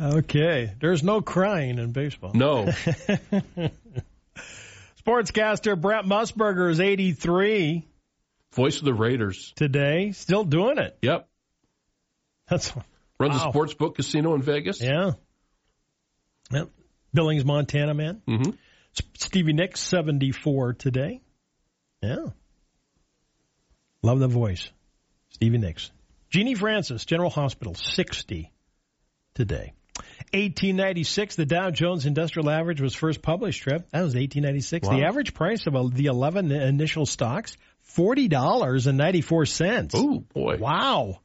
Okay. There's no crying in baseball. No. Sportscaster Brent Musburger is 83 Voice of the Raiders. today. Still doing it. Yep. That's Runs Wow. a sports book casino in Vegas. yeah. Yep. Billings, Montana man. hmm Stevie Nicks 74 today. Yeah. Love the voice. Stevie Nicks. Genie Francis, General Hospital 60 today. 1896, the Dow Jones Industrial Average was first published, Trip. That was 1896. The average price of uh, the 11 initial stocks, $40.94. Oh boy. Wow.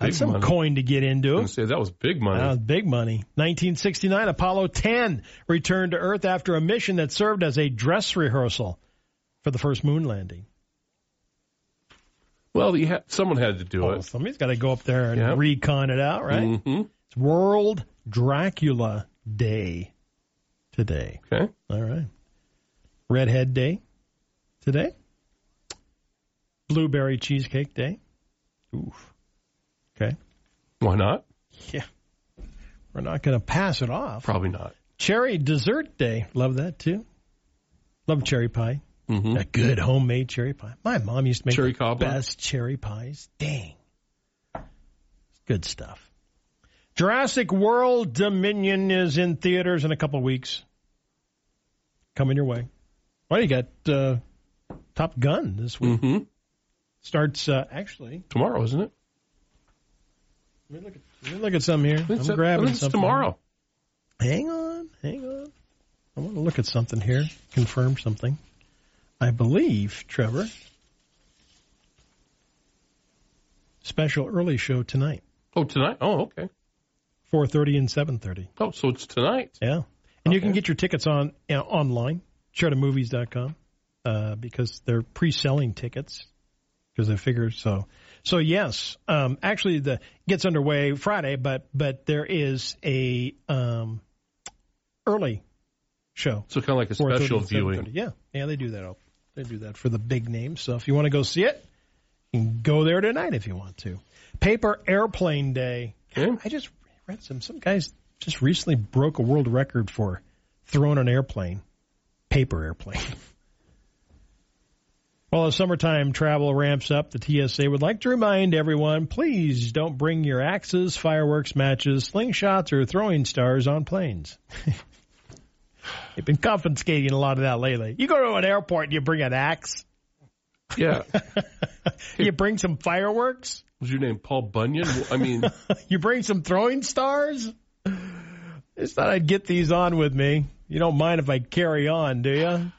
Big That's some money. coin to get into. say that was big money. That was big money. 1969, Apollo 10 returned to Earth after a mission that served as a dress rehearsal for the first moon landing. well, you had, someone had to do Oh, it. somebody's got to go up there and Yep. recon it out, right? Mm-hmm. It's World Dracula Day today. Okay. All right. Redhead Day today. Blueberry Cheesecake Day. Oof. Okay. Why not? Yeah. We're not going to pass it off. Probably not. Cherry Dessert Day. Love that too. Love cherry pie. hmm A good homemade cherry pie. My mom used to make Cherry the cobbler? best cherry pies. Dang. Good stuff. Jurassic World Dominion is in theaters in a couple weeks. Coming your way. Well, you got uh, Top Gun this week. hmm Starts uh, actually. Tomorrow, isn't it? Let me look at, let me look at some here. It's, I'm grabbing it's something. tomorrow. Hang on, hang on. I want to look at something here, confirm something. I believe, Trevor, special early show tonight, Oh, tonight? Oh, okay. 4.30 and 7.30. Oh, so it's tonight. Yeah. And you can get your tickets on you know, online, chartermovies.com, uh, because they're pre-selling tickets because they figure so. So yes, um, actually the gets underway Friday, but but there is a um, early show So kind of like a special viewing. Yeah, yeah, they do that. all- They do that for the big names. So if you want to go see it, you can go there tonight if you want to. Paper Airplane Day. Okay. I just read some. Some guys just recently broke a world record for throwing an airplane, paper airplane. While as summertime travel ramps up, the TSA would like to remind everyone, please don't bring your axes, fireworks, matches, slingshots, or throwing stars on planes. They've been confiscating a lot of that lately. You go to an airport and you bring an axe. Yeah. You bring some fireworks. Was your name Paul Bunyan? I mean, You bring some throwing stars. Just thought I'd get these on with me. You don't mind if I carry on, do you?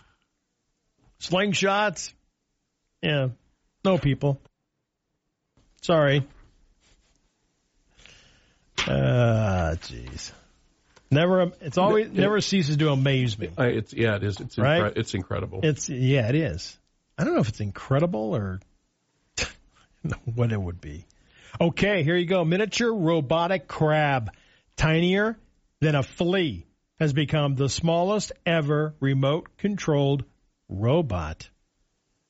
Slingshots. Yeah. No people. Sorry. Ah, jeez. Never. It's always never ceases to amaze me. I, it's yeah, it is. It's Right? incre- it's incredible. It's yeah, it is. I don't know if it's incredible or what it would be. Okay, here you go. Miniature robotic crab, tinier than a flea, has become the smallest ever remote controlled robot.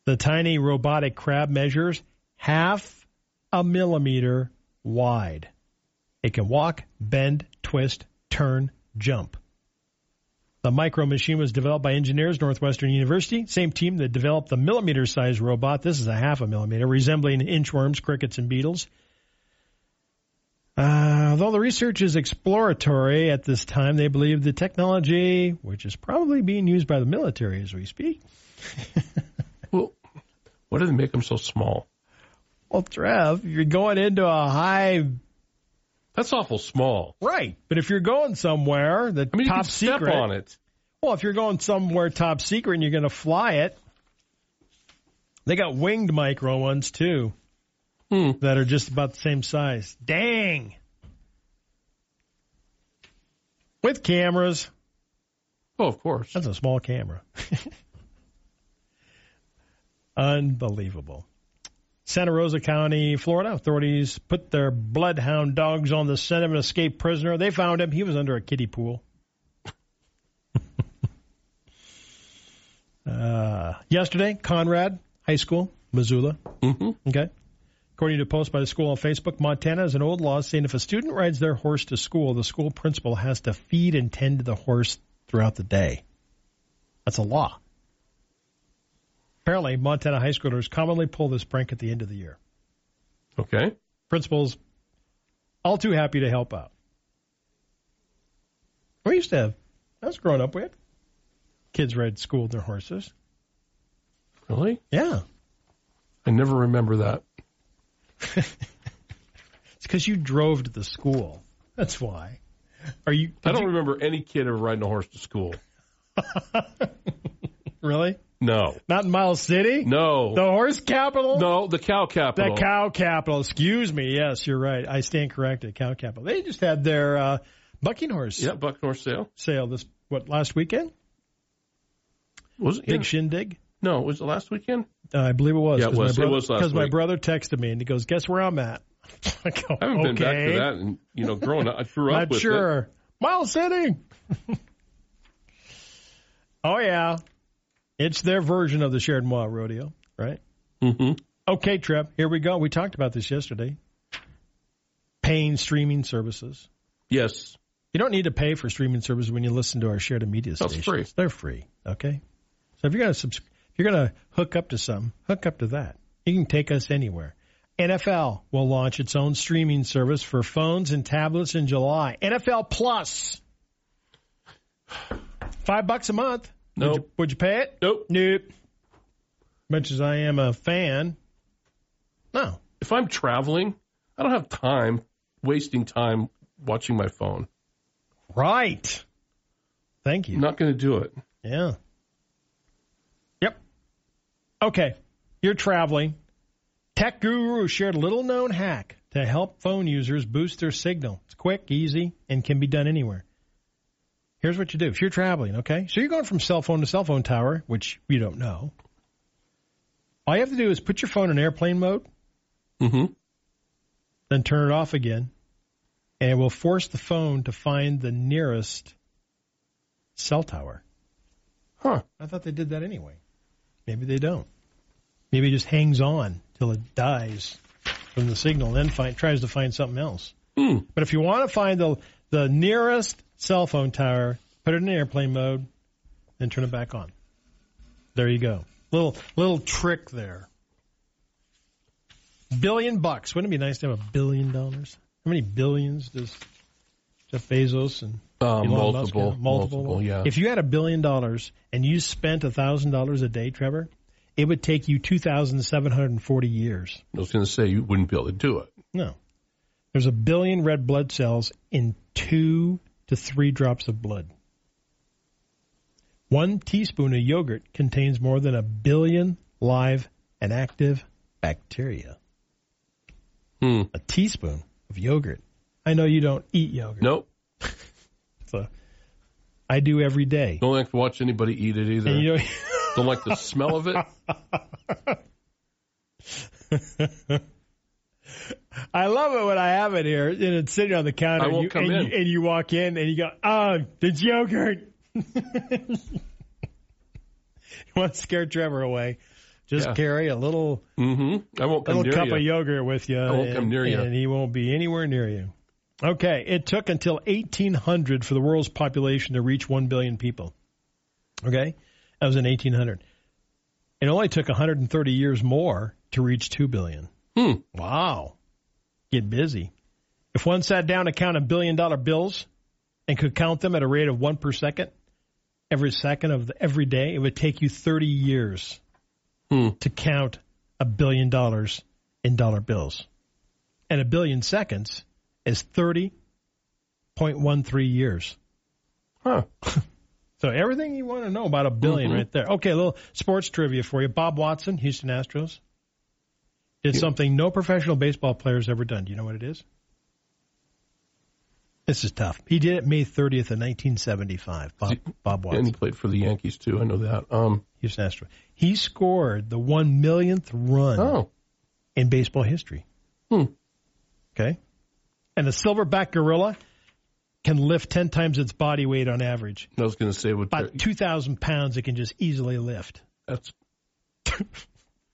The tiny robotic crab measures half a millimeter wide. It can walk, bend, twist, turn, jump. The micro machine was developed by engineers Northwestern University, same team that developed the millimeter sized robot. This is a half a millimeter, resembling inchworms, crickets, and beetles. Uh, although the research is exploratory at this time, they believe the technology, which is probably being used by the military as we speak. well, what did they make them so small? Well, Trev, you're going into a high That's awful small. right, but if you're going somewhere, the I mean, you top secret on it. Well, if you're going somewhere top secret and you're going to fly it, they got winged micro ones too Hmm. that are just about the same size. Dang. With cameras. Oh, of course. That's a small camera. Unbelievable. Santa Rosa County, Florida, authorities put their bloodhound dogs on the scent of an escaped prisoner. They found him. He was under a kiddie pool. uh, yesterday, Conrad High School, Missoula. hmm Okay. According to a post by the school on Facebook, Montana has an old law saying if a student rides their horse to school, the school principal has to feed and tend to the horse throughout the day. That's a law. Apparently, Montana high schoolers commonly pull this prank at the end of the year. Okay. Principals all too happy to help out. We used to have, I was growing up, we had kids ride school their horses. Really? Yeah. I never remember that. It's because you drove to the school. That's why. Are you? I don't you- remember any kid ever riding a horse to school. really. No. Not in Miles City. No. The horse capital. No, the cow capital. The cow capital. Excuse me. Yes, you're right. I stand corrected. Cow capital. They just had their uh, bucking horse Yeah, buck horse sale. sale this what last weekend? Was it? Big yeah. shindig. No, was it last weekend? Uh, I believe it was. Yeah, it was. My It brother, was last Because my brother texted me and he goes, "Guess where I'm at?" I go, I haven't been back "Okay." to that, and you know, growing up, I grew up Not with it. sure. Miles City. oh yeah, it's their version of the Sheridan WYO Rodeo, right? hmm Okay, Trev. Here we go. We talked about this yesterday. Paying streaming services. Yes. You don't need to pay for streaming services when you listen to our Sheridan media stations. That's free. They're free. Okay. So if you're gonna subs- if you're gonna hook up to something, hook up to that. You can take us anywhere. NFL will launch its own streaming service for phones and tablets in July. NFL Plus. Five bucks a month. Would Nope. you, would you pay it? Nope. Nope. Much as I am a fan, no. If I'm traveling, I don't have time wasting time watching my phone. Right. Thank you. I'm not going to do it. Yeah. Yep. Okay. You're traveling. Tech Guru shared a little known hack to help phone users boost their signal. It's quick, easy, and can be done anywhere. Here's what you do. If you're traveling, okay? So you're going from cell phone to cell phone tower, which you don't know. All you have to do is put your phone in airplane mode, hmm then turn it off again, and it will force the phone to find the nearest cell tower. Huh. I thought they did that anyway. Maybe they don't. Maybe it just hangs on till it dies from the signal, and then find, tries to find something else. Hmm. But if you want to find the the nearest cell phone tower, put it in airplane mode, and turn it back on. There you go. Little little trick there. Billion bucks. Wouldn't it be nice to have a billion dollars? How many billions does Jeff Bezos and Uh, Musk multiple, multiple, yeah. If you had a billion dollars and you spent a thousand dollars a day, Trevor, it would take you two thousand seven hundred and forty years. I was going to say you wouldn't be able to do it. No. There's a billion red blood cells in two to three drops of blood. One teaspoon of yogurt contains more than a billion live and active bacteria. Hmm. A teaspoon of yogurt. I know you don't eat yogurt. Nope. So I do every day. Don't like to watch anybody eat it either. Know, Don't like the smell of it. I love it when I have it here and it's sitting on the counter. I won't and you, come and in. You, and you walk in and you go, oh, the yogurt. you want to scare Trevor away. Just Yeah. carry a little hmm I won't come little cup you. of yogurt with you. I won't and, come near you. And he won't be anywhere near you. Okay, it took until 1800 for the world's population to reach 1 billion people. Okay? That was in 1800. It only took 130 years more to reach 2 billion. Hmm. Wow. Get busy. If one sat down to count a billion dollar bills and could count them at a rate of one per second, every second of the, every day, it would take you 30 years Hmm. to count a billion dollars in dollar bills. And a billion seconds is 30.13 years. Huh. So everything you want to know about a 1000000000 Mhm. right there. Okay, a little sports trivia for you. Bob Watson, Houston Astros, did something no professional baseball player has ever done. Do you know what it is? This is tough. He did it May 30th of 1975. Bob, Bob And he played for the Yankees too. I know that. Um. Houston Astros. He scored the one millionth run Oh. in baseball history. Hmm. Okay. And the silverback gorilla can lift 10 times its body weight on average. I was going to say what About 2,000 pounds it can just easily lift. that's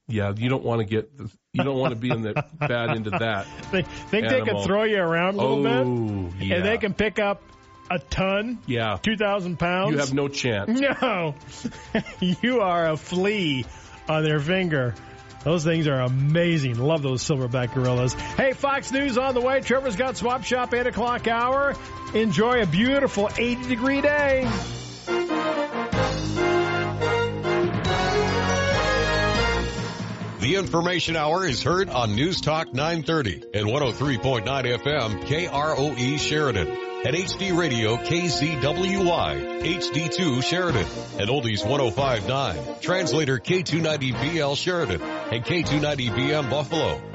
Yeah, you don't want to get the, you don't want to be in the bad into that. They think they can throw you around a little bit, Oh, yeah. and they can pick up a ton, Yeah. two thousand pounds. You have no chance. No, you are a flea on their finger. Those things are amazing. Love those silverback gorillas. Hey, Fox News on the way. Trevor's got Swap Shop 8 o'clock hour. Enjoy a beautiful 80 degree day. The Information Hour is heard on News Talk 930 and 103.9 FM KROE Sheridan and HD Radio KZWY HD2 Sheridan and Oldies 1059 Translator K290BL Sheridan and K290BM Buffalo.